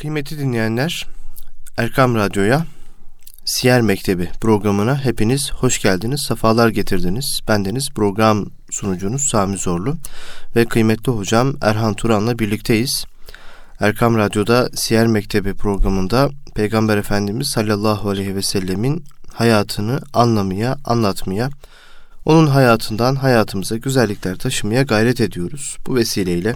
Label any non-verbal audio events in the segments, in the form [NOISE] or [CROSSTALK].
Kıymetli dinleyenler, Erkam Radyo'ya, Siyer Mektebi programına hepiniz hoş geldiniz, sefalar getirdiniz. Bendeniz program sunucunuz Sami Zorlu ve kıymetli hocam Erhan Turan'la birlikteyiz. Erkam Radyo'da Siyer Mektebi programında Peygamber Efendimiz sallallahu aleyhi ve sellemin hayatını anlamaya, anlatmaya, onun hayatından hayatımıza güzellikler taşımaya gayret ediyoruz. Bu vesileyle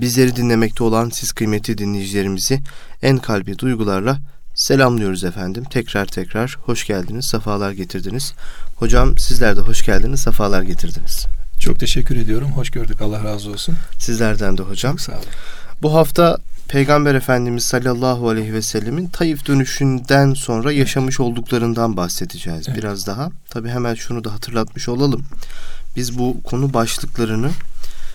bizleri dinlemekte olan siz kıymetli dinleyicilerimizi en kalbi duygularla selamlıyoruz efendim. Tekrar tekrar hoş geldiniz, sefalar getirdiniz. Hocam sizler de hoş geldiniz, sefalar getirdiniz. Çok teşekkür ediyorum. Hoş gördük. Allah razı olsun. Sizlerden de hocam. Çok sağ olun. Bu hafta Peygamber Efendimiz sallallahu aleyhi ve sellemin Taif dönüşünden sonra yaşamış olduklarından bahsedeceğiz evet. biraz daha. Tabi hemen şunu da hatırlatmış olalım. Biz bu konu başlıklarını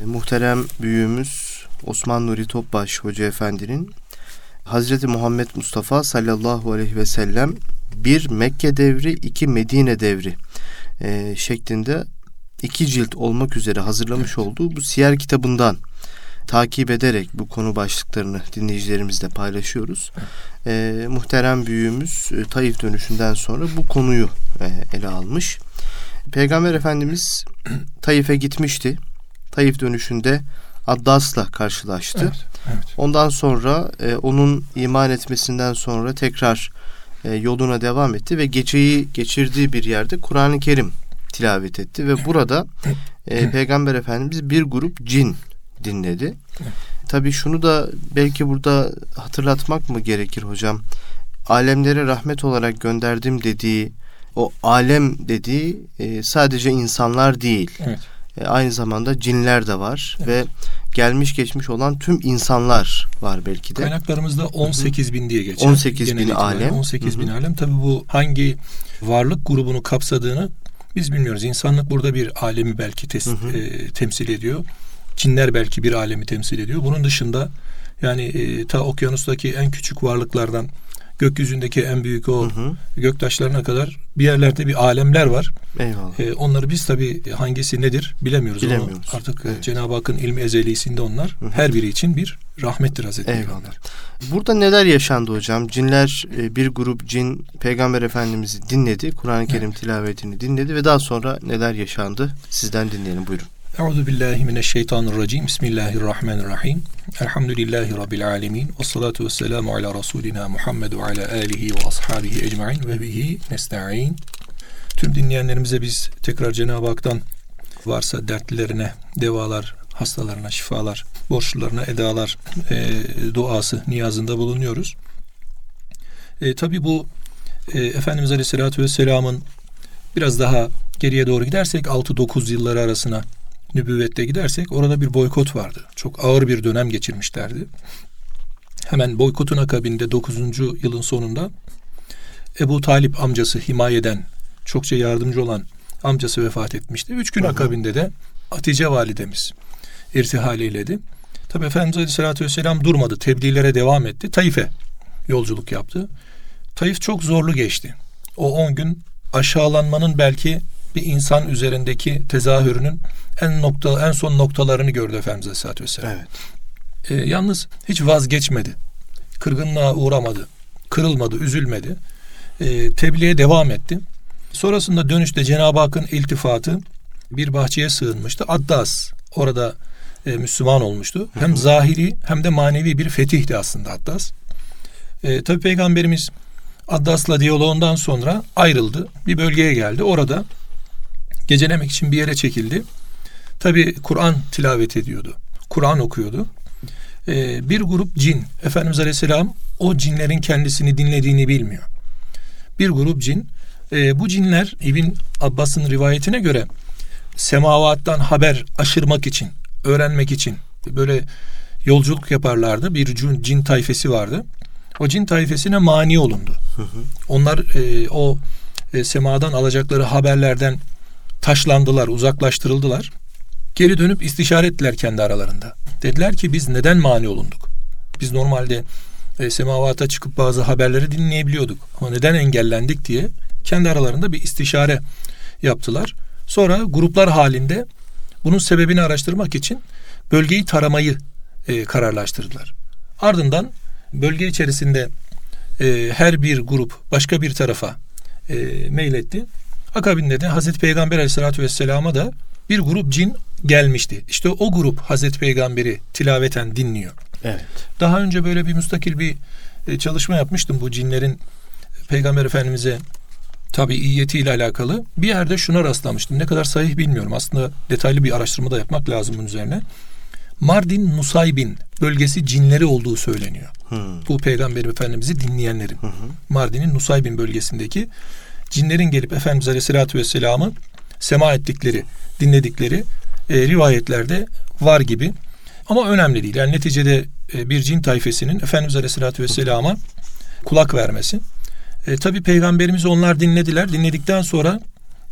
e, muhterem büyüğümüz Osman Nuri Topbaş Hoca Efendi'nin Hazreti Muhammed Mustafa sallallahu aleyhi ve sellem bir Mekke devri, iki Medine devri e, şeklinde iki cilt olmak üzere hazırlamış evet. olduğu bu siyer kitabından takip ederek bu konu başlıklarını dinleyicilerimizle paylaşıyoruz. E, muhterem büyüğümüz e, Taif dönüşünden sonra bu konuyu e, ele almış. Peygamber Efendimiz Taif'e gitmişti. Taif dönüşünde Addas'la karşılaştı. Evet, evet. Ondan sonra e, onun iman etmesinden sonra tekrar e, yoluna devam etti ve geceyi geçirdiği bir yerde Kur'an-ı Kerim tilavet etti ve burada e, Peygamber Efendimiz bir grup cin dinledi. Tabii şunu da belki burada hatırlatmak mı gerekir hocam? Alemlere rahmet olarak gönderdim dediği o alem dediği e, sadece insanlar değil. Evet. E, aynı zamanda cinler de var evet. ve gelmiş geçmiş olan tüm insanlar var belki de. Kaynaklarımızda 18 bin diye geçer. 18 bin alem. 18 bin alem. Tabii bu hangi varlık grubunu kapsadığını biz bilmiyoruz. İnsanlık burada bir alemi belki tes- e, temsil ediyor. Cinler belki bir alemi temsil ediyor. Bunun dışında yani e, ta okyanustaki en küçük varlıklardan gökyüzündeki en büyük o hı hı. göktaşlarına kadar bir yerlerde bir alemler var. Eyvallah. E, onları biz tabi hangisi nedir bilemiyoruz. bilemiyoruz. Onu artık evet. Cenab-ı Hakk'ın ilmi ezelisinde onlar hı hı. her biri için bir rahmettir Hazreti Eyvallah. Burada neler yaşandı hocam? Cinler e, bir grup cin Peygamber Efendimiz'i dinledi. Kur'an-ı Kerim evet. tilavetini dinledi ve daha sonra neler yaşandı? Sizden dinleyelim buyurun. Euzu billahi mineşşeytanirracim. Bismillahirrahmanirrahim. Elhamdülillahi rabbil alamin. Ves salatu vesselamu ala rasulina Muhammed ve ala alihi ve ashabihi ecmaîn ve bihi nestaîn. Tüm dinleyenlerimize biz tekrar Cenab-ı Hak'tan varsa dertlerine devalar, hastalarına şifalar, borçlularına edalar e, duası, niyazında bulunuyoruz. E, Tabi bu e, Efendimiz Aleyhisselatü Vesselam'ın biraz daha geriye doğru gidersek 6-9 yılları arasına nübüvvette gidersek orada bir boykot vardı. Çok ağır bir dönem geçirmişlerdi. Hemen boykotun akabinde 9. yılın sonunda Ebu Talip amcası himayeden çokça yardımcı olan amcası vefat etmişti. Üç gün akabinde de Hatice validemiz irtihal eyledi. Tabi Efendimiz Aleyhisselatü Vesselam durmadı. Tebliğlere devam etti. Taif'e yolculuk yaptı. Taif çok zorlu geçti. O on gün aşağılanmanın belki bir insan üzerindeki tezahürünün en nokta en son noktalarını gördü Efendimiz Aleyhisselatü Vesselam. Evet. E, yalnız hiç vazgeçmedi. Kırgınlığa uğramadı. Kırılmadı, üzülmedi. E, tebliğe devam etti. Sonrasında dönüşte Cenab-ı Hakk'ın iltifatı bir bahçeye sığınmıştı. Addas orada e, Müslüman olmuştu. Hem zahiri hem de manevi bir fetihti aslında Addas. E, Tabi Peygamberimiz Addas'la diyaloğundan sonra ayrıldı. Bir bölgeye geldi. Orada gecelemek için bir yere çekildi. Tabi Kur'an tilavet ediyordu. Kur'an okuyordu. Ee, bir grup cin, Efendimiz Aleyhisselam o cinlerin kendisini dinlediğini bilmiyor. Bir grup cin, e, bu cinler İbn Abbas'ın rivayetine göre semavattan haber aşırmak için, öğrenmek için böyle yolculuk yaparlardı. Bir cin, cin tayfesi vardı. O cin tayfesine mani olundu. Hı hı. Onlar e, o e, semadan alacakları haberlerden taşlandılar, uzaklaştırıldılar. Geri dönüp istişare ettiler kendi aralarında. Dediler ki biz neden mani olunduk? Biz normalde e, semavata çıkıp bazı haberleri dinleyebiliyorduk. Ama neden engellendik diye kendi aralarında bir istişare yaptılar. Sonra gruplar halinde bunun sebebini araştırmak için bölgeyi taramayı e, kararlaştırdılar. Ardından bölge içerisinde e, her bir grup başka bir tarafa e, meyletti. Akabinde de Hazreti Peygamber aleyhissalatü vesselama da bir grup cin gelmişti. İşte o grup Hazreti Peygamberi tilaveten dinliyor. Evet. Daha önce böyle bir müstakil bir e, çalışma yapmıştım bu cinlerin Peygamber Efendimiz'e tabi iyiyetiyle alakalı. Bir yerde şuna rastlamıştım. Ne kadar sahih bilmiyorum. Aslında detaylı bir araştırma da yapmak lazım bunun üzerine. Mardin Nusaybin bölgesi cinleri olduğu söyleniyor. Hmm. Bu Peygamber Efendimiz'i dinleyenlerin. Hmm. Mardin'in Nusaybin bölgesindeki cinlerin gelip Efendimiz Aleyhisselatü Vesselam'ı sema ettikleri, dinledikleri e, rivayetlerde var gibi. Ama önemli değil. Yani neticede e, bir cin tayfesinin Efendimiz Aleyhisselatü Vesselam'a kulak vermesi. E, Tabi peygamberimizi onlar dinlediler. Dinledikten sonra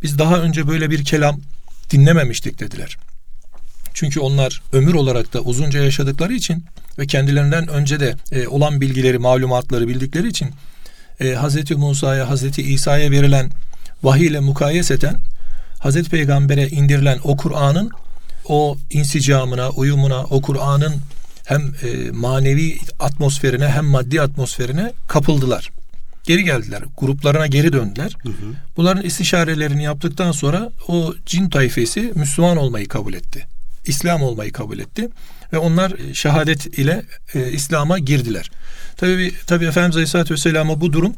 biz daha önce böyle bir kelam dinlememiştik dediler. Çünkü onlar ömür olarak da uzunca yaşadıkları için ve kendilerinden önce de e, olan bilgileri, malumatları bildikleri için e, Hz. Musa'ya, Hz. İsa'ya verilen vahiy ile mukayeseten Hz. Peygamber'e indirilen o Kur'an'ın o insicamına, uyumuna, o Kur'an'ın hem e, manevi atmosferine hem maddi atmosferine kapıldılar. Geri geldiler. Gruplarına geri döndüler. Hı hı. Bunların istişarelerini yaptıktan sonra o cin tayfesi Müslüman olmayı kabul etti. İslam olmayı kabul etti ve onlar şehadet ile e, İslam'a girdiler. Tabi tabi Efendimiz Aleyhisselatü Vesselam'a bu durum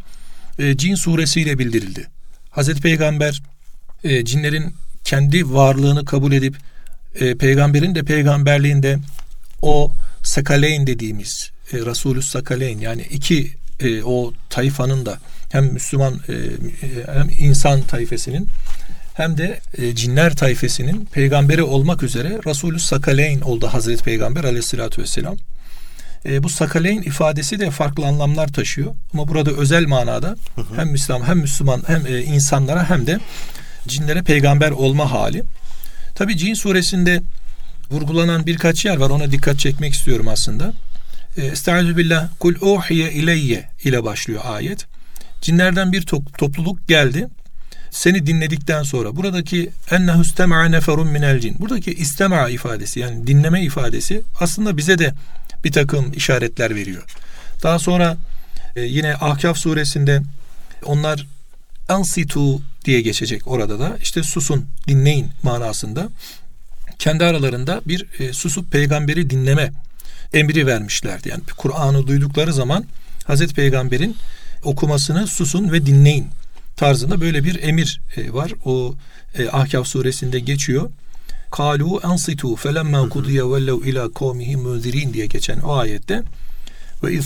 e, cin suresiyle bildirildi. Hazreti Peygamber e, cinlerin kendi varlığını kabul edip e, peygamberin de peygamberliğinde o sakaleyn dediğimiz e, Resulü sakaleyn yani iki e, o tayfanın da hem Müslüman e, hem insan tayfesinin hem de e, cinler tayfesinin peygamberi olmak üzere Resulü Sakaleyn oldu Hazreti Peygamber aleyhissalatü vesselam. E, bu Sakaleyn ifadesi de farklı anlamlar taşıyor. Ama burada özel manada hı hı. hem Müslüman hem Müslüman hem e, insanlara hem de cinlere peygamber olma hali. Tabi cin suresinde vurgulanan birkaç yer var. Ona dikkat çekmek istiyorum aslında. E, Estaizu billah kul uhiye ileyye ile başlıyor ayet. Cinlerden bir to- topluluk geldi seni dinledikten sonra buradaki ennehu istema'a neferun minel cin. Buradaki istema ifadesi yani dinleme ifadesi aslında bize de bir takım işaretler veriyor. Daha sonra e, yine Ahkaf suresinde onlar ansitu diye geçecek orada da işte susun dinleyin manasında kendi aralarında bir e, susup peygamberi dinleme emri vermişlerdi. Yani Kur'an'ı duydukları zaman Hazreti Peygamber'in okumasını susun ve dinleyin tarzında böyle bir emir e, var. O e, Ahkaf suresinde geçiyor. Kalu ansitu felemma kudiye vellev ila kavmihim munzirin diye geçen o ayette ve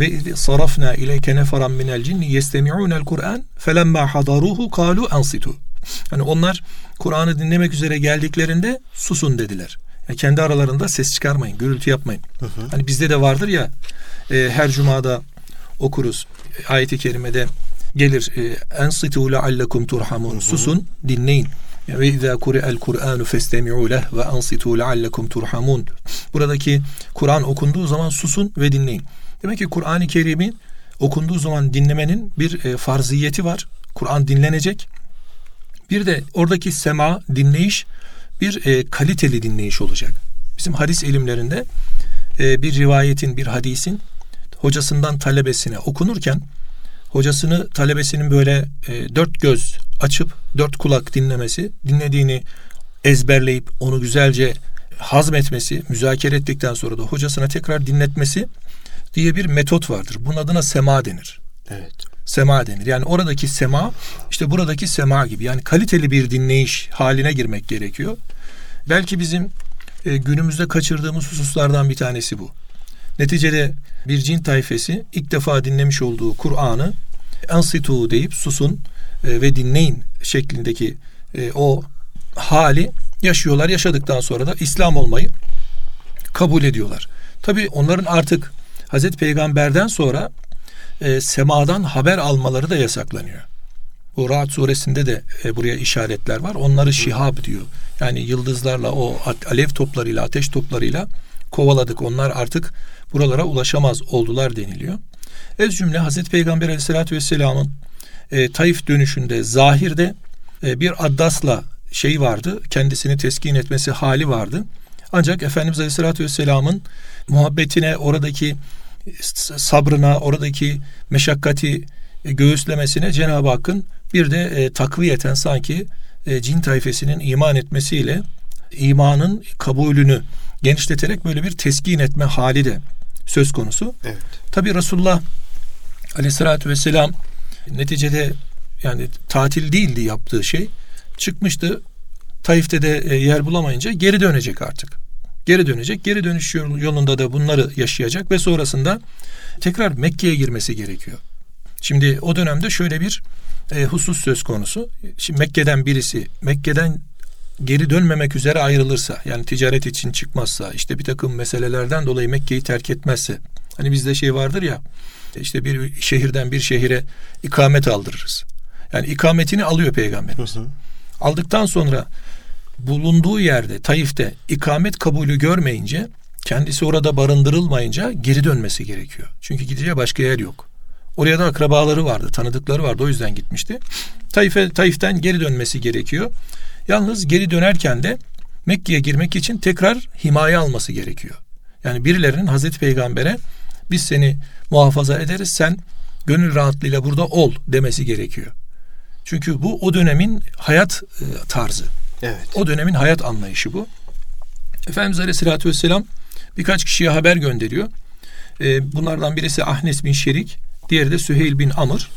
ve sarafna ileyke neferan minel cinni yestemi'unel Kur'an felemma hadaruhu kalu ansitu. Yani onlar Kur'an'ı dinlemek üzere geldiklerinde susun dediler. Yani kendi aralarında ses çıkarmayın, gürültü yapmayın. Hı hı. Hani bizde de vardır ya e, her cumada okuruz ayeti kerimede gelir. E, Ensitu leallekum turhamun. Susun, dinleyin. Ve izâ kuri'el Kur'anu festemi'u leh ve ansitu leallekum turhamun. Buradaki Kur'an okunduğu zaman susun ve dinleyin. Demek ki Kur'an-ı Kerim'i okunduğu zaman dinlemenin bir e, farziyeti var. Kur'an dinlenecek. Bir de oradaki sema, dinleyiş bir e, kaliteli dinleyiş olacak. Bizim hadis ilimlerinde e, bir rivayetin, bir hadisin hocasından talebesine okunurken hocasını talebesinin böyle e, dört göz açıp dört kulak dinlemesi, dinlediğini ezberleyip onu güzelce hazmetmesi, müzakere ettikten sonra da hocasına tekrar dinletmesi diye bir metot vardır. Bunun adına sema denir. Evet. Sema denir. Yani oradaki sema işte buradaki sema gibi. Yani kaliteli bir dinleyiş haline girmek gerekiyor. Belki bizim e, günümüzde kaçırdığımız hususlardan bir tanesi bu. Neticede bir cin tayfesi ilk defa dinlemiş olduğu Kur'an'ı ansitu deyip susun e, ve dinleyin şeklindeki e, o hali yaşıyorlar. Yaşadıktan sonra da İslam olmayı kabul ediyorlar. Tabi onların artık Hazreti Peygamber'den sonra e, semadan haber almaları da yasaklanıyor. Bu Rahat suresinde de buraya işaretler var. Onları şihab diyor. Yani yıldızlarla o alev toplarıyla ateş toplarıyla kovaladık. Onlar artık buralara ulaşamaz oldular deniliyor. Ez cümle Hazreti Peygamber Aleyhisselatü Vesselam'ın e, Taif dönüşünde zahirde e, bir addasla şey vardı. Kendisini teskin etmesi hali vardı. Ancak Efendimiz Aleyhisselatü Vesselam'ın muhabbetine oradaki sabrına, oradaki meşakkati e, göğüslemesine Cenab-ı Hakk'ın bir de e, takviyeten sanki e, cin tayfesinin iman etmesiyle imanın kabulünü genişleterek böyle bir teskin etme hali de söz konusu. Evet. Tabi Resulullah aleyhissalatü vesselam neticede yani tatil değildi yaptığı şey. Çıkmıştı Taif'te de e, yer bulamayınca geri dönecek artık. Geri dönecek. Geri dönüş yolunda da bunları yaşayacak ve sonrasında tekrar Mekke'ye girmesi gerekiyor. Şimdi o dönemde şöyle bir e, husus söz konusu. Şimdi Mekke'den birisi Mekke'den geri dönmemek üzere ayrılırsa yani ticaret için çıkmazsa işte bir takım meselelerden dolayı Mekke'yi terk etmezse hani bizde şey vardır ya işte bir şehirden bir şehire ikamet aldırırız. Yani ikametini alıyor peygamberimiz. Hı hı. Aldıktan sonra bulunduğu yerde Taif'te ikamet kabulü görmeyince kendisi orada barındırılmayınca geri dönmesi gerekiyor. Çünkü gideceği başka yer yok. Oraya da akrabaları vardı, tanıdıkları vardı. O yüzden gitmişti. Taif'e Taif'ten geri dönmesi gerekiyor. Yalnız geri dönerken de Mekke'ye girmek için tekrar himaye alması gerekiyor. Yani birilerinin Hazreti Peygamber'e biz seni muhafaza ederiz sen gönül rahatlığıyla burada ol demesi gerekiyor. Çünkü bu o dönemin hayat e, tarzı. Evet. O dönemin hayat anlayışı bu. Efendimiz Aleyhisselatü Vesselam birkaç kişiye haber gönderiyor. E, bunlardan birisi Ahnes bin Şerik, diğeri de Süheyl bin Amr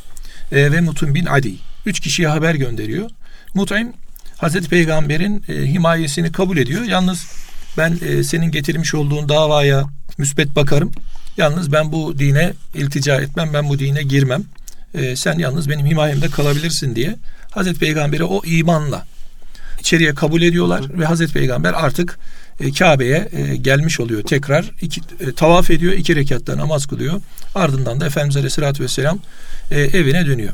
e, ve Mutun bin Adi. Üç kişiye haber gönderiyor. Mut'im Hazreti Peygamber'in e, himayesini kabul ediyor. Yalnız ben e, senin getirmiş olduğun davaya müsbet bakarım. Yalnız ben bu dine iltica etmem, ben bu dine girmem. E, sen yalnız benim himayemde kalabilirsin diye Hazreti Peygamber'i o imanla içeriye kabul ediyorlar ve Hazreti Peygamber artık e, Kabe'ye e, gelmiş oluyor. Tekrar iki, e, tavaf ediyor, iki rekatta namaz kılıyor. Ardından da Efendimiz Aleyhisselatü Vesselam e, evine dönüyor.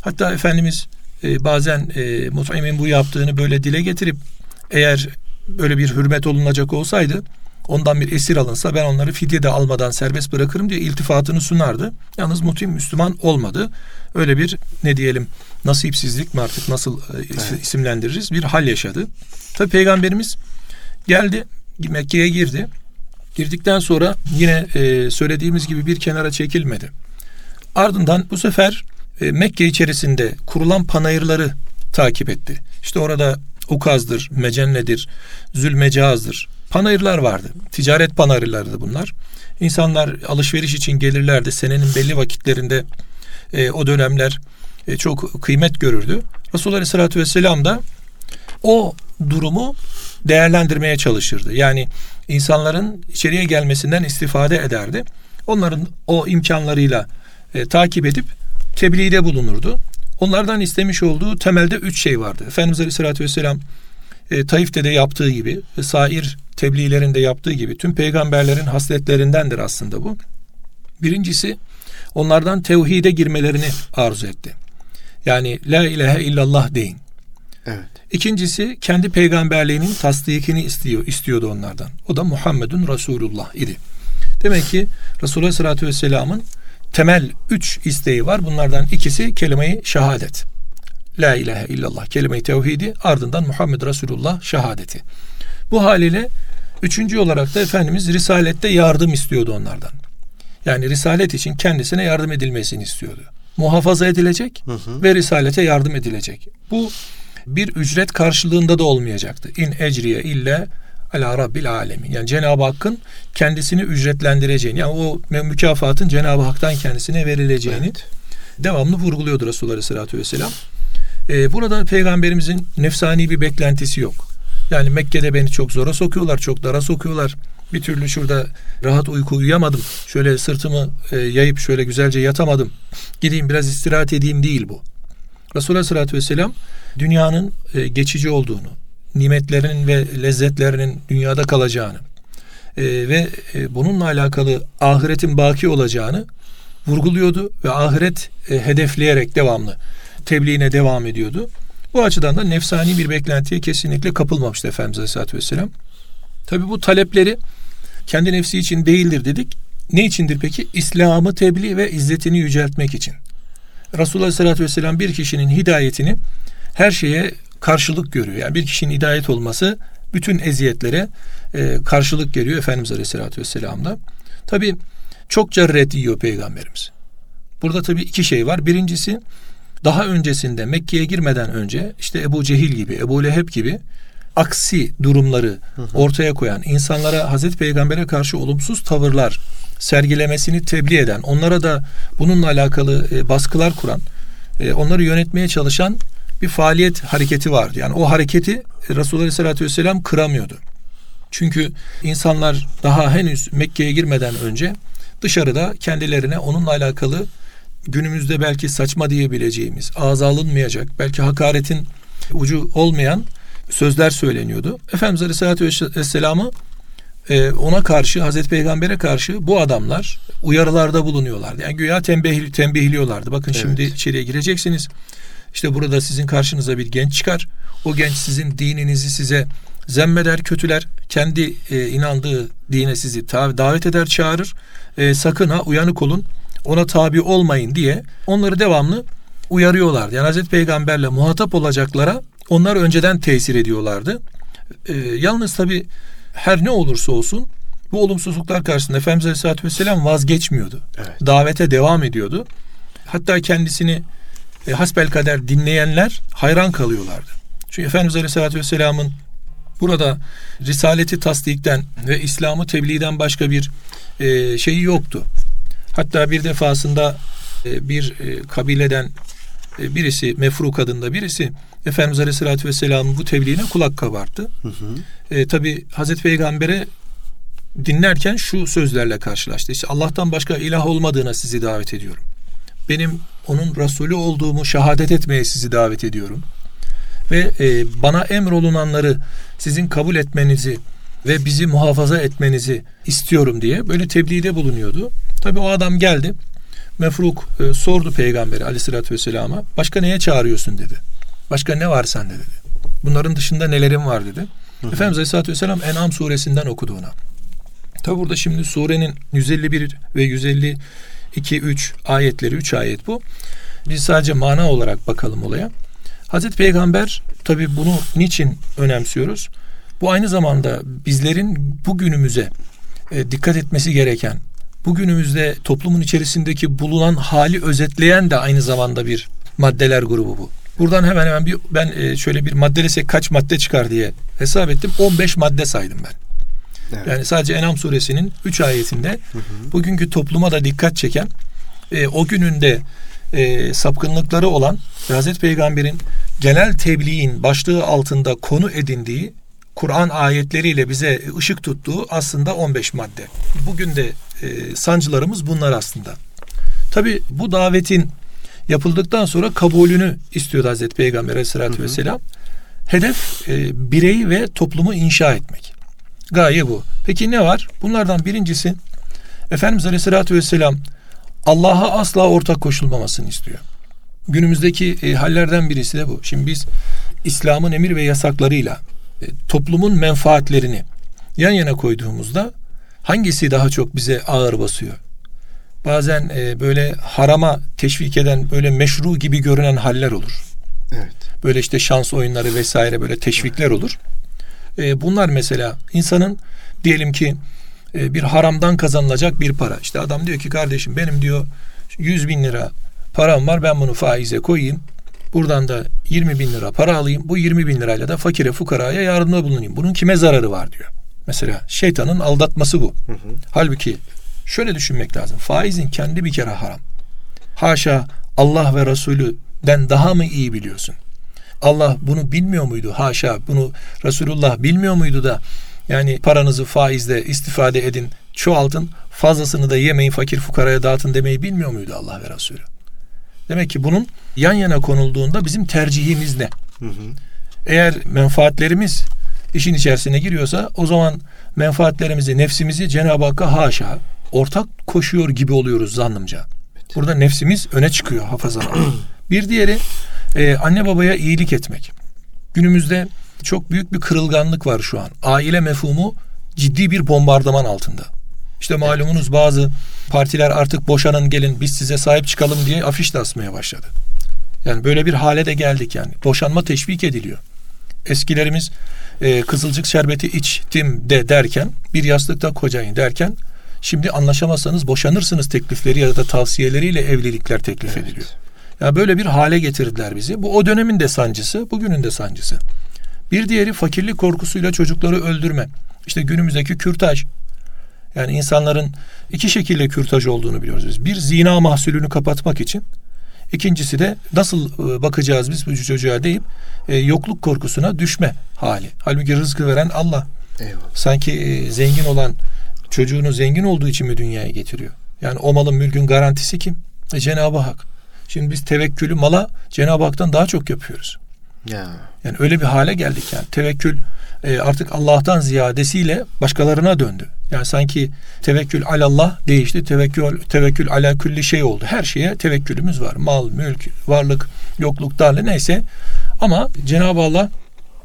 Hatta Efendimiz e, bazen e, Mut'im'in bu yaptığını böyle dile getirip eğer böyle bir hürmet olunacak olsaydı ondan bir esir alınsa ben onları fidye de almadan serbest bırakırım diye iltifatını sunardı. Yalnız Mut'im Müslüman olmadı. Öyle bir ne diyelim nasipsizlik mi artık nasıl e, evet. isimlendiririz bir hal yaşadı. Tabi Peygamberimiz geldi Mekke'ye girdi. Girdikten sonra yine e, söylediğimiz gibi bir kenara çekilmedi. Ardından bu sefer e, Mekke içerisinde kurulan panayırları takip etti. İşte orada Ukaz'dır, Mecenne'dir, Zülmecaz'dır. Panayırlar vardı. Ticaret panayırlarıydı bunlar. İnsanlar alışveriş için gelirlerdi. Senenin belli vakitlerinde e, o dönemler e, çok kıymet görürdü. Resulullah Aleyhisselatü Vesselam da o durumu değerlendirmeye çalışırdı. Yani insanların içeriye gelmesinden istifade ederdi. Onların o imkanlarıyla e, takip edip tebliğde bulunurdu. Onlardan istemiş olduğu temelde üç şey vardı. Efendimiz Aleyhisselatü Vesselam e, Taif'te de yaptığı gibi ve sair tebliğlerinde yaptığı gibi tüm peygamberlerin hasletlerindendir aslında bu. Birincisi onlardan tevhide girmelerini arzu etti. Yani la ilahe illallah deyin. Evet. İkincisi kendi peygamberliğinin tasdikini istiyor, istiyordu onlardan. O da Muhammedun Resulullah idi. Demek ki Resulullah Aleyhisselatü Vesselam'ın temel üç isteği var. Bunlardan ikisi kelime-i şehadet. La ilahe illallah kelime-i tevhidi ardından Muhammed Resulullah şehadeti. Bu haliyle üçüncü olarak da Efendimiz Risalette yardım istiyordu onlardan. Yani Risalet için kendisine yardım edilmesini istiyordu. Muhafaza edilecek hı hı. ve Risalete yardım edilecek. Bu bir ücret karşılığında da olmayacaktı. İn ecriye ille ala rabbil alemin. Yani Cenab-ı Hakk'ın kendisini ücretlendireceğini yani o mükafatın Cenab-ı Hak'tan kendisine verileceğini evet. devamlı vurguluyordu Resulullah Aleyhisselatü Vesselam. Ee, burada peygamberimizin nefsani bir beklentisi yok. Yani Mekke'de beni çok zora sokuyorlar, çok dara sokuyorlar. Bir türlü şurada rahat uyku uyuyamadım. Şöyle sırtımı e, yayıp şöyle güzelce yatamadım. Gideyim biraz istirahat edeyim değil bu. Resulullah Aleyhisselatü Vesselam dünyanın e, geçici olduğunu, nimetlerinin ve lezzetlerinin dünyada kalacağını e, ve e, bununla alakalı ahiretin baki olacağını vurguluyordu ve ahiret e, hedefleyerek devamlı tebliğine devam ediyordu. Bu açıdan da nefsani bir beklentiye kesinlikle kapılmamıştı Efendimiz Aleyhisselatü Vesselam. Tabi bu talepleri kendi nefsi için değildir dedik. Ne içindir peki? İslam'ı tebliğ ve izzetini yüceltmek için. Resulullah Aleyhisselatü Vesselam bir kişinin hidayetini her şeye karşılık görüyor. Yani bir kişinin hidayet olması bütün eziyetlere e, karşılık geliyor Efendimiz Aleyhisselatü Vesselam'da. Tabi çokça red yiyor peygamberimiz. Burada tabii iki şey var. Birincisi daha öncesinde Mekke'ye girmeden önce işte Ebu Cehil gibi, Ebu Leheb gibi aksi durumları ortaya koyan, insanlara Hazreti Peygamber'e karşı olumsuz tavırlar sergilemesini tebliğ eden, onlara da bununla alakalı e, baskılar kuran, e, onları yönetmeye çalışan bir faaliyet hareketi vardı. Yani o hareketi Resulullah Aleyhisselatü Vesselam kıramıyordu. Çünkü insanlar daha henüz Mekke'ye girmeden önce dışarıda kendilerine onunla alakalı günümüzde belki saçma diyebileceğimiz, ağza alınmayacak, belki hakaretin ucu olmayan sözler söyleniyordu. Efendimiz Aleyhisselatü Vesselam'ı e, ona karşı, Hazreti Peygamber'e karşı bu adamlar uyarılarda bulunuyorlardı. Yani güya tembih, tembihliyorlardı. Bakın evet. şimdi içeriye gireceksiniz. İşte burada sizin karşınıza bir genç çıkar. O genç sizin dininizi size zemmeder, kötüler. Kendi e, inandığı dine sizi davet eder, çağırır. E, sakın ha uyanık olun. Ona tabi olmayın diye onları devamlı uyarıyorlardı. Yani Hazreti Peygamberle muhatap olacaklara onlar önceden tesir ediyorlardı. E, yalnız tabi her ne olursa olsun bu olumsuzluklar karşısında Efendimiz Aleyhisselatü Vesselam vazgeçmiyordu. Evet. Davete devam ediyordu. Hatta kendisini e, hasbel kader dinleyenler hayran kalıyorlardı. Çünkü Efendimiz Aleyhisselatü Vesselam'ın burada risaleti tasdikten ve İslam'ı tebliğden başka bir e, şeyi yoktu. Hatta bir defasında e, bir e, kabileden e, birisi Mefruk adında birisi Efendimiz Aleyhisselatü Vesselam'ın bu tebliğine kulak kabarttı. Hı hı. E, Tabi Hazreti Peygamber'e dinlerken şu sözlerle karşılaştı. İşte Allah'tan başka ilah olmadığına sizi davet ediyorum. Benim onun Resulü olduğumu şehadet etmeye sizi davet ediyorum. Ve e, bana emrolunanları sizin kabul etmenizi ve bizi muhafaza etmenizi istiyorum diye böyle tebliğde bulunuyordu. Tabi o adam geldi. Mefruk e, sordu peygamberi aleyhissalatü vesselama. Başka neye çağırıyorsun dedi. Başka ne var sende dedi. Bunların dışında nelerin var dedi. Hı hı. Efendimiz aleyhissalatü vesselam En'am suresinden okudu ona. Tabi burada şimdi surenin 151 ve 152 3 ayetleri 3 ayet bu. Biz sadece mana olarak bakalım olaya. Hazreti Peygamber tabi bunu niçin önemsiyoruz? Bu aynı zamanda bizlerin bugünümüze e, dikkat etmesi gereken, bugünümüzde toplumun içerisindeki bulunan hali özetleyen de aynı zamanda bir maddeler grubu bu. Buradan hemen hemen bir ben e, şöyle bir maddelesek kaç madde çıkar diye hesap ettim. 15 madde saydım ben. Evet. Yani sadece Enam suresinin 3 ayetinde hı hı. bugünkü topluma da dikkat çeken e, o gününde e, sapkınlıkları olan Hazreti Peygamber'in genel tebliğin başlığı altında konu edindiği Kur'an ayetleriyle bize ışık tuttuğu aslında 15 madde. Bugün de e, sancılarımız bunlar aslında. Tabi bu davetin yapıldıktan sonra kabulünü istiyordu Hazreti Peygamber hı. vesselam. Hedef e, bireyi ve toplumu inşa etmek. Gaye bu. Peki ne var? Bunlardan birincisi Efendimiz aleyhissalatü vesselam Allah'a asla ortak koşulmamasını istiyor. Günümüzdeki e, hallerden birisi de bu. Şimdi biz İslam'ın emir ve yasaklarıyla e, toplumun menfaatlerini yan yana koyduğumuzda hangisi daha çok bize ağır basıyor? Bazen e, böyle harama teşvik eden böyle meşru gibi görünen haller olur. Evet. Böyle işte şans oyunları vesaire böyle teşvikler olur. E, bunlar mesela insanın diyelim ki e, bir haramdan kazanılacak bir para. İşte adam diyor ki kardeşim benim diyor 100 bin lira param var ben bunu faize koyayım. Buradan da 20 bin lira para alayım. Bu 20 bin lirayla da fakire fukaraya yardımda bulunayım. Bunun kime zararı var diyor. Mesela şeytanın aldatması bu. Hı hı. Halbuki şöyle düşünmek lazım. Faizin kendi bir kere haram. Haşa Allah ve Resulü'den daha mı iyi biliyorsun? Allah bunu bilmiyor muydu? Haşa bunu Resulullah bilmiyor muydu da yani paranızı faizle istifade edin, çoğaltın, fazlasını da yemeyin, fakir fukaraya dağıtın demeyi bilmiyor muydu Allah ve Resulü? Demek ki bunun yan yana konulduğunda bizim tercihimiz ne? Hı hı. Eğer menfaatlerimiz işin içerisine giriyorsa o zaman menfaatlerimizi, nefsimizi Cenab-ı Hakk'a haşa ortak koşuyor gibi oluyoruz zannımca. Burada nefsimiz öne çıkıyor hafaza. [CLEARS THROAT] bir diğeri e, anne babaya iyilik etmek. Günümüzde çok büyük bir kırılganlık var şu an. Aile mefhumu ciddi bir bombardıman altında. İşte malumunuz bazı partiler artık boşanın gelin biz size sahip çıkalım diye afiş de asmaya başladı. Yani böyle bir hale de geldik yani. Boşanma teşvik ediliyor. Eskilerimiz e, kızılcık şerbeti içtim de derken bir yastıkta kocayın derken Şimdi anlaşamazsanız boşanırsınız teklifleri ya da tavsiyeleriyle evlilikler teklif Evet. ediliyor. Ya böyle bir hale getirdiler bizi. Bu o dönemin de sancısı, bugünün de sancısı. Bir diğeri fakirlik korkusuyla çocukları öldürme. İşte günümüzdeki kürtaj. Yani insanların iki şekilde kürtaj olduğunu biliyoruz biz. Bir zina mahsulünü kapatmak için. İkincisi de nasıl e, bakacağız biz bu çocuğa deyip e, yokluk korkusuna düşme hali. Halbuki rızkı veren Allah. Eyvallah. Sanki e, zengin olan çocuğunu zengin olduğu için mi dünyaya getiriyor? Yani o malın mülkün garantisi kim? E, Cenab-ı Hak. Şimdi biz tevekkülü mala Cenab-ı Hak'tan daha çok yapıyoruz. Ya. Yani öyle bir hale geldik yani. Tevekkül e, artık Allah'tan ziyadesiyle başkalarına döndü. Yani sanki tevekkül alallah değişti. Tevekkül tevekkül ala külli şey oldu. Her şeye tevekkülümüz var. Mal, mülk, varlık, yokluk, darlık neyse. Ama Cenab-ı Allah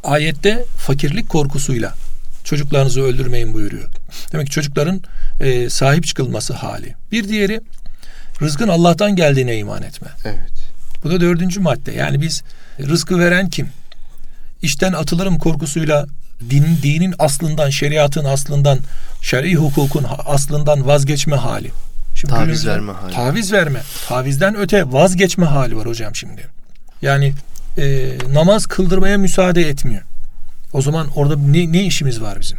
ayette fakirlik korkusuyla çocuklarınızı öldürmeyin buyuruyor. Demek ki çocukların e, sahip çıkılması hali. Bir diğeri rızkın Allah'tan geldiğine iman etme. Evet. Bu da dördüncü madde. Yani biz rızkı veren kim? İşten atılırım korkusuyla din, dinin aslından, şeriatın aslından, şer'i hukukun aslından vazgeçme hali. Şimdi Taviz günümüzde- verme hali. Taviz verme. Tavizden öte vazgeçme hali var hocam şimdi. Yani e, namaz kıldırmaya müsaade etmiyor. O zaman orada ne, ne işimiz var bizim?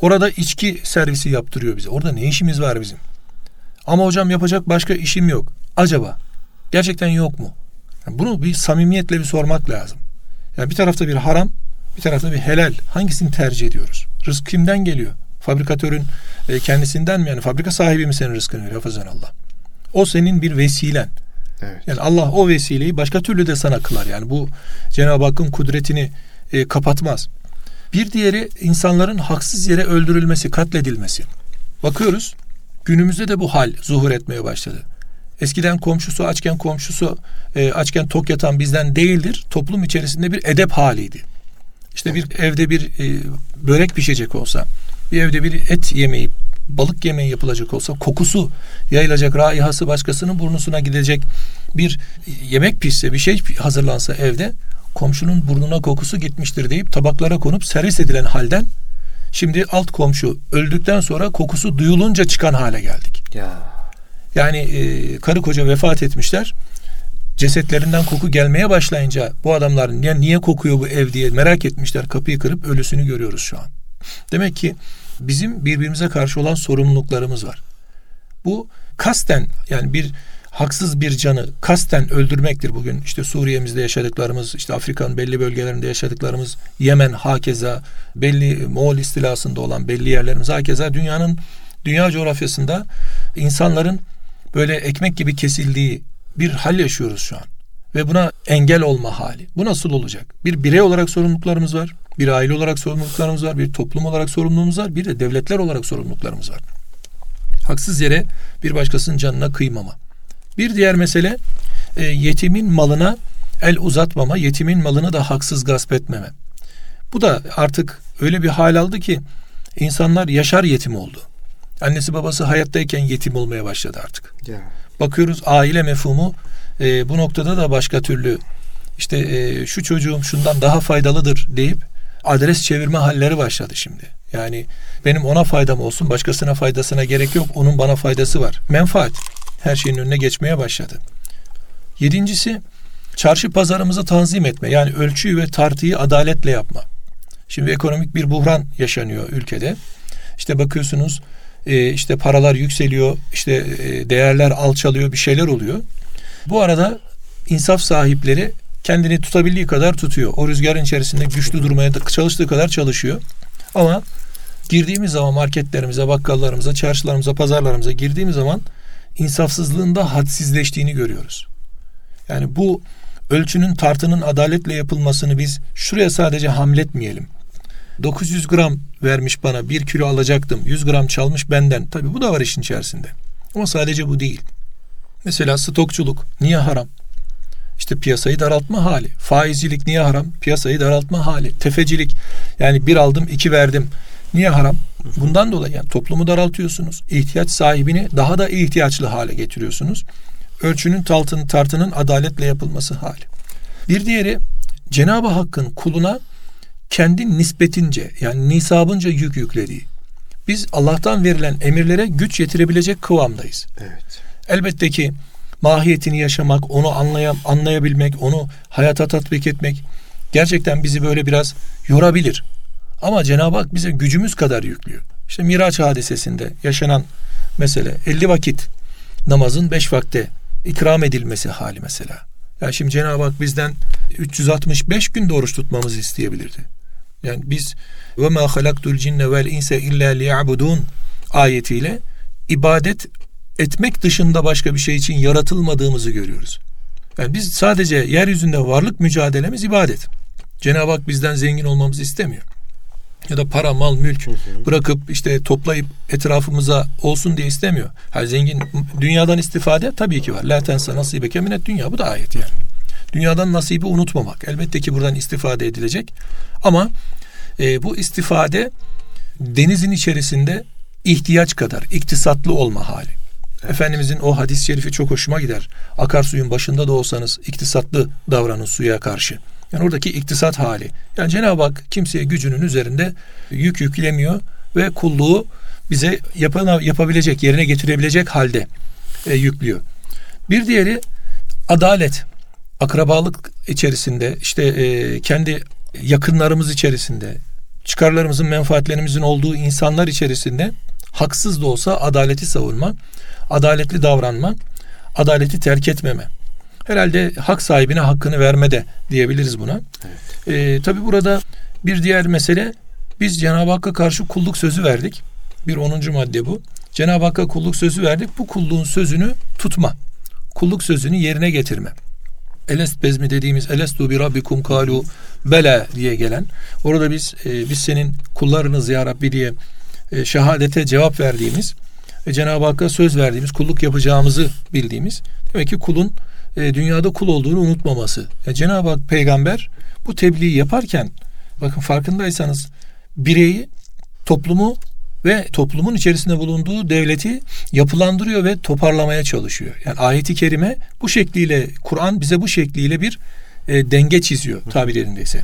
Orada içki servisi yaptırıyor bize. Orada ne işimiz var bizim? Ama hocam yapacak başka işim yok. Acaba gerçekten yok mu? Yani bunu bir samimiyetle bir sormak lazım. Yani bir tarafta bir haram, bir tarafta bir helal. Hangisini tercih ediyoruz? Rızk kimden geliyor? Fabrikatörün e, kendisinden mi? Yani fabrika sahibi mi senin rızkını veriyor? Hafızan Allah. O senin bir vesilen. Evet. Yani Allah o vesileyi başka türlü de sana kılar. Yani bu Cenab-ı Hakk'ın kudretini e, kapatmaz. Bir diğeri insanların haksız yere öldürülmesi, katledilmesi. Bakıyoruz günümüzde de bu hal zuhur etmeye başladı. Eskiden komşusu açken komşusu e, açken tok yatan bizden değildir. Toplum içerisinde bir edep haliydi. İşte bir evde bir e, börek pişecek olsa, bir evde bir et yemeği, balık yemeği yapılacak olsa kokusu yayılacak, raihası başkasının burnusuna gidecek bir yemek pişse, bir şey hazırlansa evde komşunun burnuna kokusu gitmiştir deyip tabaklara konup servis edilen halden şimdi alt komşu öldükten sonra kokusu duyulunca çıkan hale geldik. Ya. Yani e, karı koca vefat etmişler. Cesetlerinden koku gelmeye başlayınca bu adamlar niye, niye kokuyor bu ev diye merak etmişler. Kapıyı kırıp ölüsünü görüyoruz şu an. Demek ki bizim birbirimize karşı olan sorumluluklarımız var. Bu kasten yani bir haksız bir canı kasten öldürmektir bugün. işte Suriye'mizde yaşadıklarımız, işte Afrika'nın belli bölgelerinde yaşadıklarımız, Yemen hakeza, belli Moğol istilasında olan belli yerlerimiz hakeza dünyanın dünya coğrafyasında insanların böyle ekmek gibi kesildiği bir hal yaşıyoruz şu an. Ve buna engel olma hali. Bu nasıl olacak? Bir birey olarak sorumluluklarımız var. Bir aile olarak sorumluluklarımız var. Bir toplum olarak sorumluluğumuz var. Bir de devletler olarak sorumluluklarımız var. Haksız yere bir başkasının canına kıymama. Bir diğer mesele e, yetimin malına el uzatmama, yetimin malını da haksız gasp etmeme. Bu da artık öyle bir hal aldı ki insanlar yaşar yetim oldu. Annesi babası hayattayken yetim olmaya başladı artık. Ya. Bakıyoruz aile mefhumu e, bu noktada da başka türlü işte e, şu çocuğum şundan daha faydalıdır deyip adres çevirme halleri başladı şimdi. Yani benim ona faydam olsun başkasına faydasına gerek yok onun bana faydası var. Menfaat her şeyin önüne geçmeye başladı. Yedincisi çarşı pazarımızı tanzim etme yani ölçüyü ve tartıyı adaletle yapma. Şimdi ekonomik bir buhran yaşanıyor ülkede. İşte bakıyorsunuz e, işte paralar yükseliyor, işte e, değerler alçalıyor, bir şeyler oluyor. Bu arada insaf sahipleri kendini tutabildiği kadar tutuyor. O rüzgarın içerisinde güçlü durmaya çalıştığı kadar çalışıyor. Ama girdiğimiz zaman marketlerimize, bakkallarımıza, çarşılarımıza, pazarlarımıza girdiğimiz zaman insafsızlığın da hadsizleştiğini görüyoruz. Yani bu ölçünün tartının adaletle yapılmasını biz şuraya sadece hamletmeyelim. 900 gram vermiş bana 1 kilo alacaktım 100 gram çalmış benden. Tabi bu da var işin içerisinde. Ama sadece bu değil. Mesela stokçuluk niye haram? İşte piyasayı daraltma hali. Faizcilik niye haram? Piyasayı daraltma hali. Tefecilik yani bir aldım iki verdim niye haram bundan dolayı yani toplumu daraltıyorsunuz ihtiyaç sahibini daha da ihtiyaçlı hale getiriyorsunuz ölçünün tartının, tartının adaletle yapılması hali bir diğeri Cenab-ı Hakk'ın kuluna kendi nispetince yani nisabınca yük yüklediği. biz Allah'tan verilen emirlere güç yetirebilecek kıvamdayız. Evet. Elbette ki mahiyetini yaşamak, onu anlayam, anlayabilmek, onu hayata tatbik etmek gerçekten bizi böyle biraz yorabilir. Ama Cenab-ı Hak bize gücümüz kadar yüklüyor. İşte Miraç hadisesinde yaşanan mesele 50 vakit namazın 5 vakte ikram edilmesi hali mesela. Yani şimdi Cenab-ı Hak bizden 365 gün oruç tutmamızı isteyebilirdi. Yani biz ve ma halaktul cinne vel inse illa liya'budun ayetiyle ibadet etmek dışında başka bir şey için yaratılmadığımızı görüyoruz. Yani biz sadece yeryüzünde varlık mücadelemiz ibadet. Cenab-ı Hak bizden zengin olmamızı istemiyor. Ya da para, mal, mülk bırakıp işte toplayıp etrafımıza olsun diye istemiyor. Her zengin dünyadan istifade tabii ki var. La tensa nasibeke minet dünya bu da ayet yani. Dünyadan nasibi unutmamak. Elbette ki buradan istifade edilecek. Ama e, bu istifade denizin içerisinde ihtiyaç kadar iktisatlı olma hali. Evet. Efendimizin o hadis-i şerifi çok hoşuma gider. Akarsuyun başında da olsanız iktisatlı davranın suya karşı. Yani oradaki iktisat hali. Yani Cenab-ı Hak kimseye gücünün üzerinde yük yüklemiyor ve kulluğu bize yapana, yapabilecek, yerine getirebilecek halde e, yüklüyor. Bir diğeri adalet. Akrabalık içerisinde işte e, kendi yakınlarımız içerisinde çıkarlarımızın menfaatlerimizin olduğu insanlar içerisinde haksız da olsa adaleti savunma, adaletli davranma, adaleti terk etmeme. Herhalde hak sahibine hakkını verme de diyebiliriz buna. Evet. Ee, Tabi burada bir diğer mesele biz Cenab-ı Hakk'a karşı kulluk sözü verdik. Bir onuncu madde bu. Cenab-ı Hakk'a kulluk sözü verdik. Bu kulluğun sözünü tutma. Kulluk sözünü yerine getirme. Elest bezmi dediğimiz Elestu bi rabbikum kalu bela diye gelen orada biz e, biz senin kullarınız ya Rabbi diye e, şehadete cevap verdiğimiz ve Cenab-ı Hakk'a söz verdiğimiz kulluk yapacağımızı bildiğimiz demek ki kulun e, dünyada kul olduğunu unutmaması. Yani Cenab-ı Hak peygamber bu tebliği yaparken bakın farkındaysanız bireyi, toplumu ve toplumun içerisinde bulunduğu devleti yapılandırıyor ve toparlamaya çalışıyor. Yani ayeti kerime bu şekliyle Kur'an bize bu şekliyle bir e, denge çiziyor tabir yerindeyse.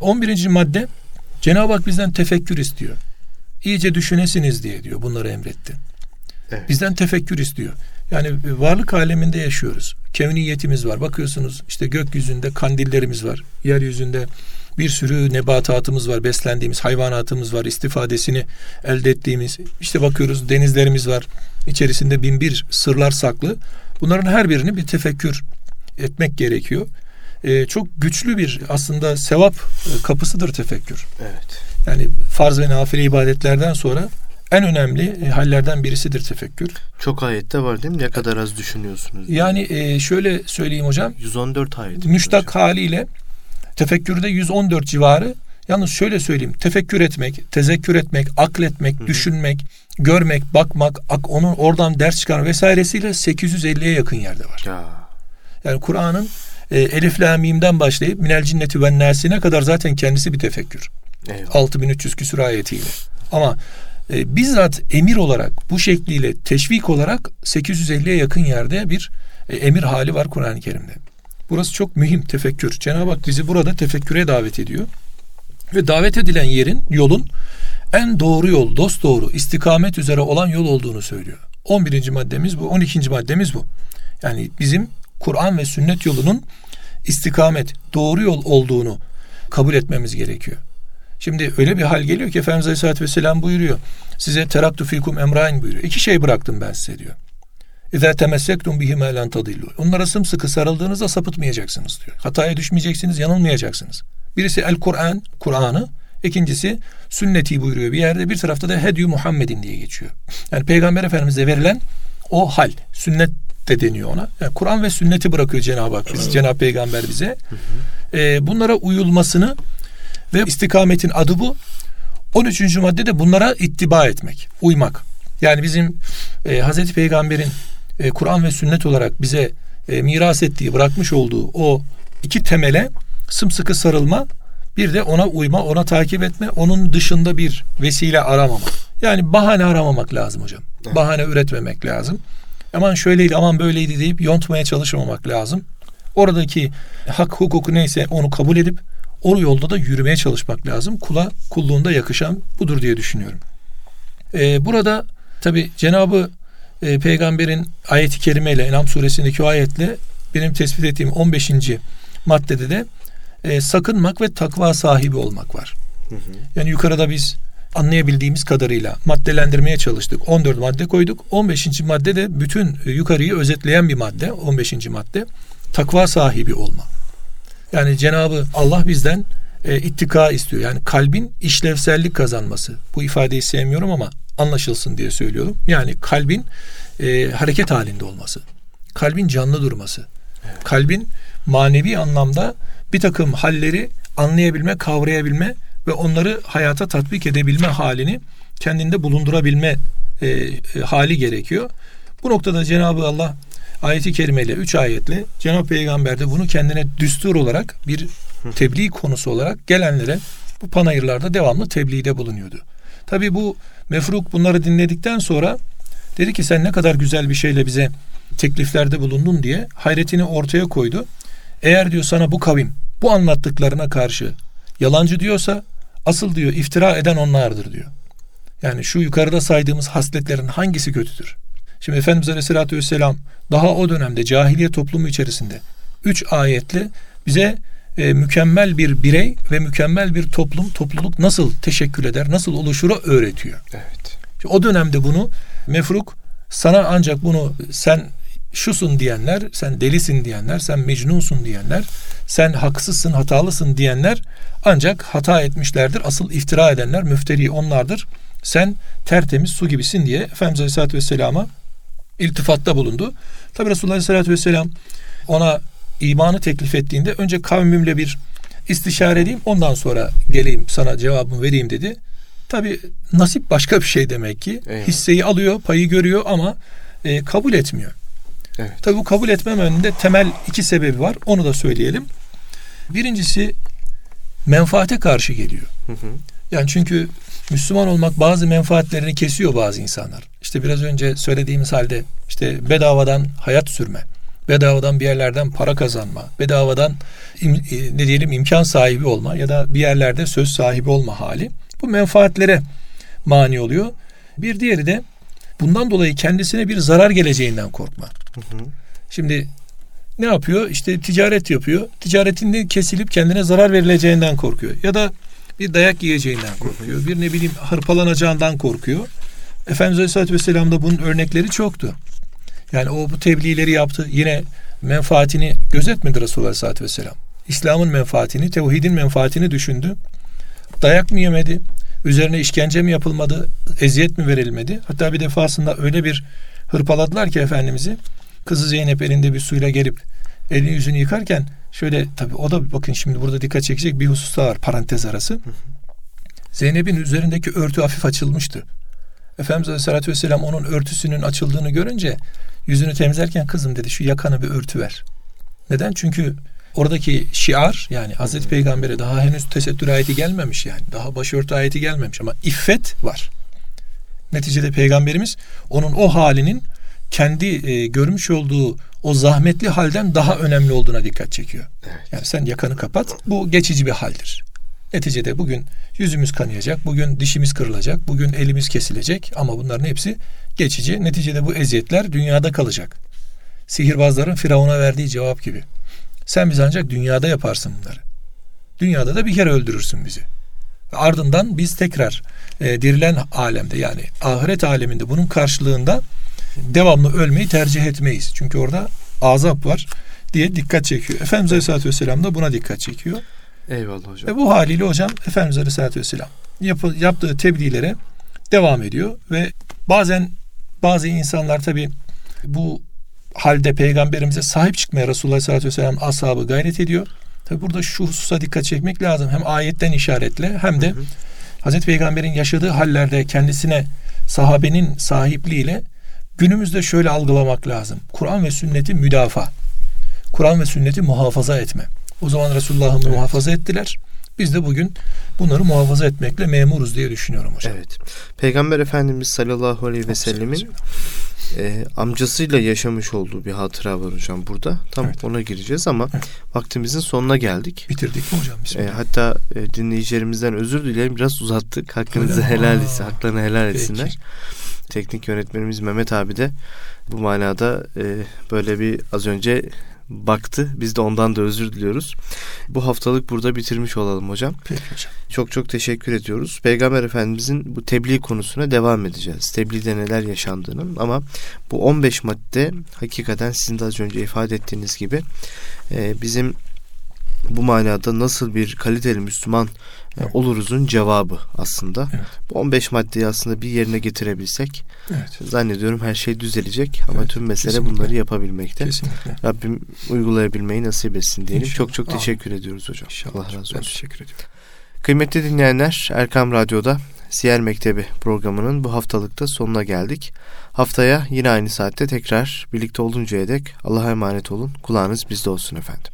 11. madde Cenab-ı Hak bizden tefekkür istiyor. İyice düşünesiniz diye diyor bunları emretti. Evet. Bizden tefekkür istiyor. Yani varlık aleminde yaşıyoruz. Kevniyetimiz var. Bakıyorsunuz işte gökyüzünde kandillerimiz var. Yeryüzünde bir sürü nebatatımız var, beslendiğimiz hayvanatımız var, istifadesini elde ettiğimiz. İşte bakıyoruz denizlerimiz var. İçerisinde bin bir sırlar saklı. Bunların her birini bir tefekkür etmek gerekiyor. Ee, çok güçlü bir aslında sevap kapısıdır tefekkür. Evet. Yani farz ve nafile ibadetlerden sonra en önemli e, hallerden birisidir tefekkür. Çok ayette var değil mi? Ne kadar az düşünüyorsunuz? Yani e, şöyle söyleyeyim hocam. 114 ayet. Müştak hocam. haliyle tefekkürde 114 civarı. Yalnız şöyle söyleyeyim. Tefekkür etmek, tezekkür etmek, akletmek, Hı-hı. düşünmek, görmek, bakmak, ak, onun oradan ders çıkar vesairesiyle 850'ye yakın yerde var. Ya. Yani Kur'an'ın e, Elif la mim'den başlayıp minel cinneti ve nasine kadar zaten kendisi bir tefekkür. Eyvallah. 6300 küsur ayetiyle. Ama e, bizzat emir olarak bu şekliyle teşvik olarak 850'ye yakın yerde bir e, emir hali var Kur'an-ı Kerim'de. Burası çok mühim tefekkür. Cenab-ı Hak bizi burada tefekküre davet ediyor. Ve davet edilen yerin, yolun en doğru yol, dost doğru, istikamet üzere olan yol olduğunu söylüyor. 11. maddemiz bu, 12. maddemiz bu. Yani bizim Kur'an ve sünnet yolunun istikamet, doğru yol olduğunu kabul etmemiz gerekiyor. Şimdi öyle bir hal geliyor ki Efendimiz Aleyhisselatü Vesselam buyuruyor. Size teraktu fikum emrain buyuruyor. İki şey bıraktım ben size diyor. İzâ temessektum bihime len tadillu. Onlara sımsıkı sarıldığınızda sapıtmayacaksınız diyor. Hataya düşmeyeceksiniz, yanılmayacaksınız. Birisi el Kur'an, Kur'an'ı. İkincisi sünneti buyuruyor bir yerde. Bir tarafta da hedyu Muhammedin diye geçiyor. Yani Peygamber Efendimiz'e verilen o hal. Sünnet de deniyor ona. Yani Kur'an ve sünneti bırakıyor Cenab-ı Hak biz, Cenab-ı Peygamber bize. Ee, bunlara uyulmasını ve istikametin adı bu. 13. madde de bunlara ittiba etmek, uymak. Yani bizim e, Hazreti Peygamber'in e, Kur'an ve sünnet olarak bize e, miras ettiği, bırakmış olduğu o iki temele sımsıkı sarılma, bir de ona uyma, ona takip etme, onun dışında bir vesile aramamak. Yani bahane aramamak lazım hocam. Evet. Bahane üretmemek lazım. Aman şöyleydi, aman böyleydi deyip yontmaya çalışmamak lazım. Oradaki hak hukuku neyse onu kabul edip o yolda da yürümeye çalışmak lazım. Kula kulluğunda yakışan budur diye düşünüyorum. Ee, burada tabi Cenabı e, Peygamber'in ayeti kerimeyle Enam suresindeki o ayetle benim tespit ettiğim 15. maddede de e, sakınmak ve takva sahibi olmak var. Hı hı. Yani yukarıda biz anlayabildiğimiz kadarıyla maddelendirmeye çalıştık. 14 madde koyduk. 15. madde de bütün yukarıyı özetleyen bir madde. 15. madde takva sahibi olma. Yani Cenabı Allah bizden e, ittika istiyor. Yani kalbin işlevsellik kazanması. Bu ifadeyi sevmiyorum ama anlaşılsın diye söylüyorum. Yani kalbin e, hareket halinde olması. Kalbin canlı durması. Evet. Kalbin manevi anlamda bir takım halleri anlayabilme, kavrayabilme ve onları hayata tatbik edebilme halini kendinde bulundurabilme e, e, hali gerekiyor. Bu noktada Cenab-ı Allah ayeti kerimeyle, üç ayetle Cenab-ı Peygamber de bunu kendine düstur olarak bir tebliğ konusu olarak gelenlere bu panayırlarda devamlı tebliğde bulunuyordu. Tabi bu mefruk bunları dinledikten sonra dedi ki sen ne kadar güzel bir şeyle bize tekliflerde bulundun diye hayretini ortaya koydu. Eğer diyor sana bu kavim bu anlattıklarına karşı yalancı diyorsa asıl diyor iftira eden onlardır diyor. Yani şu yukarıda saydığımız hasletlerin hangisi kötüdür? Şimdi Efendimiz Aleyhisselatü Vesselam daha o dönemde cahiliye toplumu içerisinde üç ayetle bize e, mükemmel bir birey ve mükemmel bir toplum, topluluk nasıl teşekkül eder, nasıl oluşuru öğretiyor. Evet. Şimdi o dönemde bunu mefruk sana ancak bunu sen şusun diyenler, sen delisin diyenler, sen mecnunsun diyenler, sen haksızsın, hatalısın diyenler ancak hata etmişlerdir. Asıl iftira edenler müfteri onlardır. Sen tertemiz su gibisin diye Efendimiz Aleyhisselatü Vesselam'a iltifatta bulundu. Tabi Resulullah Aleyhisselatü Vesselam ona imanı teklif ettiğinde önce kavmimle bir istişare edeyim ondan sonra geleyim sana cevabımı vereyim dedi. Tabi nasip başka bir şey demek ki. Eyvallah. Hisseyi alıyor, payı görüyor ama e, kabul etmiyor. Evet. Tabi bu kabul etmem önünde temel iki sebebi var. Onu da söyleyelim. Birincisi menfaate karşı geliyor. Hı hı. Yani çünkü Müslüman olmak bazı menfaatlerini kesiyor bazı insanlar. İşte biraz önce söylediğimiz halde işte bedavadan hayat sürme, bedavadan bir yerlerden para kazanma, bedavadan e, ne diyelim imkan sahibi olma ya da bir yerlerde söz sahibi olma hali bu menfaatlere mani oluyor. Bir diğeri de bundan dolayı kendisine bir zarar geleceğinden korkma. Hı hı. Şimdi ne yapıyor? İşte ticaret yapıyor. Ticaretinde kesilip kendine zarar verileceğinden korkuyor. Ya da bir dayak yiyeceğinden korkuyor. Bir ne bileyim hırpalanacağından korkuyor. Efendimiz Aleyhisselatü Vesselam'da bunun örnekleri çoktu. Yani o bu tebliğleri yaptı. Yine menfaatini gözetmedi Resulullah Aleyhisselatü Vesselam. İslam'ın menfaatini, tevhidin menfaatini düşündü. Dayak mı yemedi? Üzerine işkence mi yapılmadı? Eziyet mi verilmedi? Hatta bir defasında öyle bir hırpaladılar ki Efendimiz'i. Kızı Zeynep elinde bir suyla gelip elini yüzünü yıkarken şöyle tabii o da bakın şimdi burada dikkat çekecek bir husus da var parantez arası. Zeynep'in üzerindeki örtü hafif açılmıştı. Efendimiz Aleyhisselatü Vesselam onun örtüsünün açıldığını görünce yüzünü temizlerken kızım dedi şu yakanı bir örtü ver. Neden? Çünkü oradaki şiar yani Hazreti Peygamber'e daha henüz tesettür ayeti gelmemiş yani. Daha başörtü ayeti gelmemiş ama iffet var. Neticede Peygamberimiz onun o halinin kendi e, görmüş olduğu o zahmetli halden daha önemli olduğuna dikkat çekiyor. Evet. Yani sen yakanı kapat. Bu geçici bir haldir. Neticede bugün yüzümüz kanayacak, bugün dişimiz kırılacak, bugün elimiz kesilecek ama bunların hepsi geçici. Neticede bu eziyetler dünyada kalacak. Sihirbazların Firavun'a verdiği cevap gibi. Sen biz ancak dünyada yaparsın bunları. Dünyada da bir kere öldürürsün bizi. Ardından biz tekrar e, dirilen alemde yani ahiret aleminde bunun karşılığında devamlı ölmeyi tercih etmeyiz. Çünkü orada azap var diye dikkat çekiyor. Efendimiz Aleyhisselatü Vesselam da buna dikkat çekiyor. Eyvallah hocam. Ve bu haliyle hocam Efendimiz Aleyhisselatü Vesselam yap- yaptığı tebliğlere devam ediyor ve bazen bazı insanlar tabi bu halde peygamberimize sahip çıkmaya Resulullah Aleyhisselatü Vesselam ashabı gayret ediyor. Tabi burada şu hususa dikkat çekmek lazım. Hem ayetten işaretle hem de hı hı. Hazreti Peygamber'in yaşadığı hallerde kendisine sahabenin sahipliğiyle günümüzde şöyle algılamak lazım. Kur'an ve sünneti müdafaa. Kur'an ve sünneti muhafaza etme. O zaman Resulullah'ı evet. muhafaza ettiler. Biz de bugün bunları muhafaza etmekle memuruz diye düşünüyorum hocam. Evet. Peygamber Efendimiz sallallahu aleyhi ve sellemin e, amcasıyla yaşamış olduğu bir hatıra var hocam burada. Tam evet. ona gireceğiz ama evet. vaktimizin sonuna geldik. Bitirdik mi hocam? E, hatta e, dinleyicilerimizden özür dilerim biraz uzattık. Hakkınızı helal ise, haklarını helal etsinler. Peki. Teknik yönetmenimiz Mehmet abi de bu manada e, böyle bir az önce baktı. Biz de ondan da özür diliyoruz. Bu haftalık burada bitirmiş olalım hocam. Peki hocam. Çok çok teşekkür ediyoruz. Peygamber Efendimizin bu tebliğ konusuna devam edeceğiz. Tebliğde neler yaşandığının ama bu 15 madde hakikaten sizin de az önce ifade ettiğiniz gibi e, bizim bu manada nasıl bir kaliteli Müslüman evet. oluruzun cevabı aslında. Evet. Bu 15 maddeyi aslında bir yerine getirebilsek evet. zannediyorum her şey düzelecek ama evet, tüm mesele kesinlikle. bunları yapabilmekte. Kesinlikle. Rabbim uygulayabilmeyi nasip etsin diyelim. İnşallah. Çok çok teşekkür Aa. ediyoruz hocam. İnşallah. Allah razı olsun. Ben teşekkür ediyorum. Kıymetli dinleyenler Erkam Radyo'da Siyer Mektebi programının bu haftalıkta sonuna geldik. Haftaya yine aynı saatte tekrar birlikte oluncaya dek Allah'a emanet olun. Kulağınız bizde olsun efendim.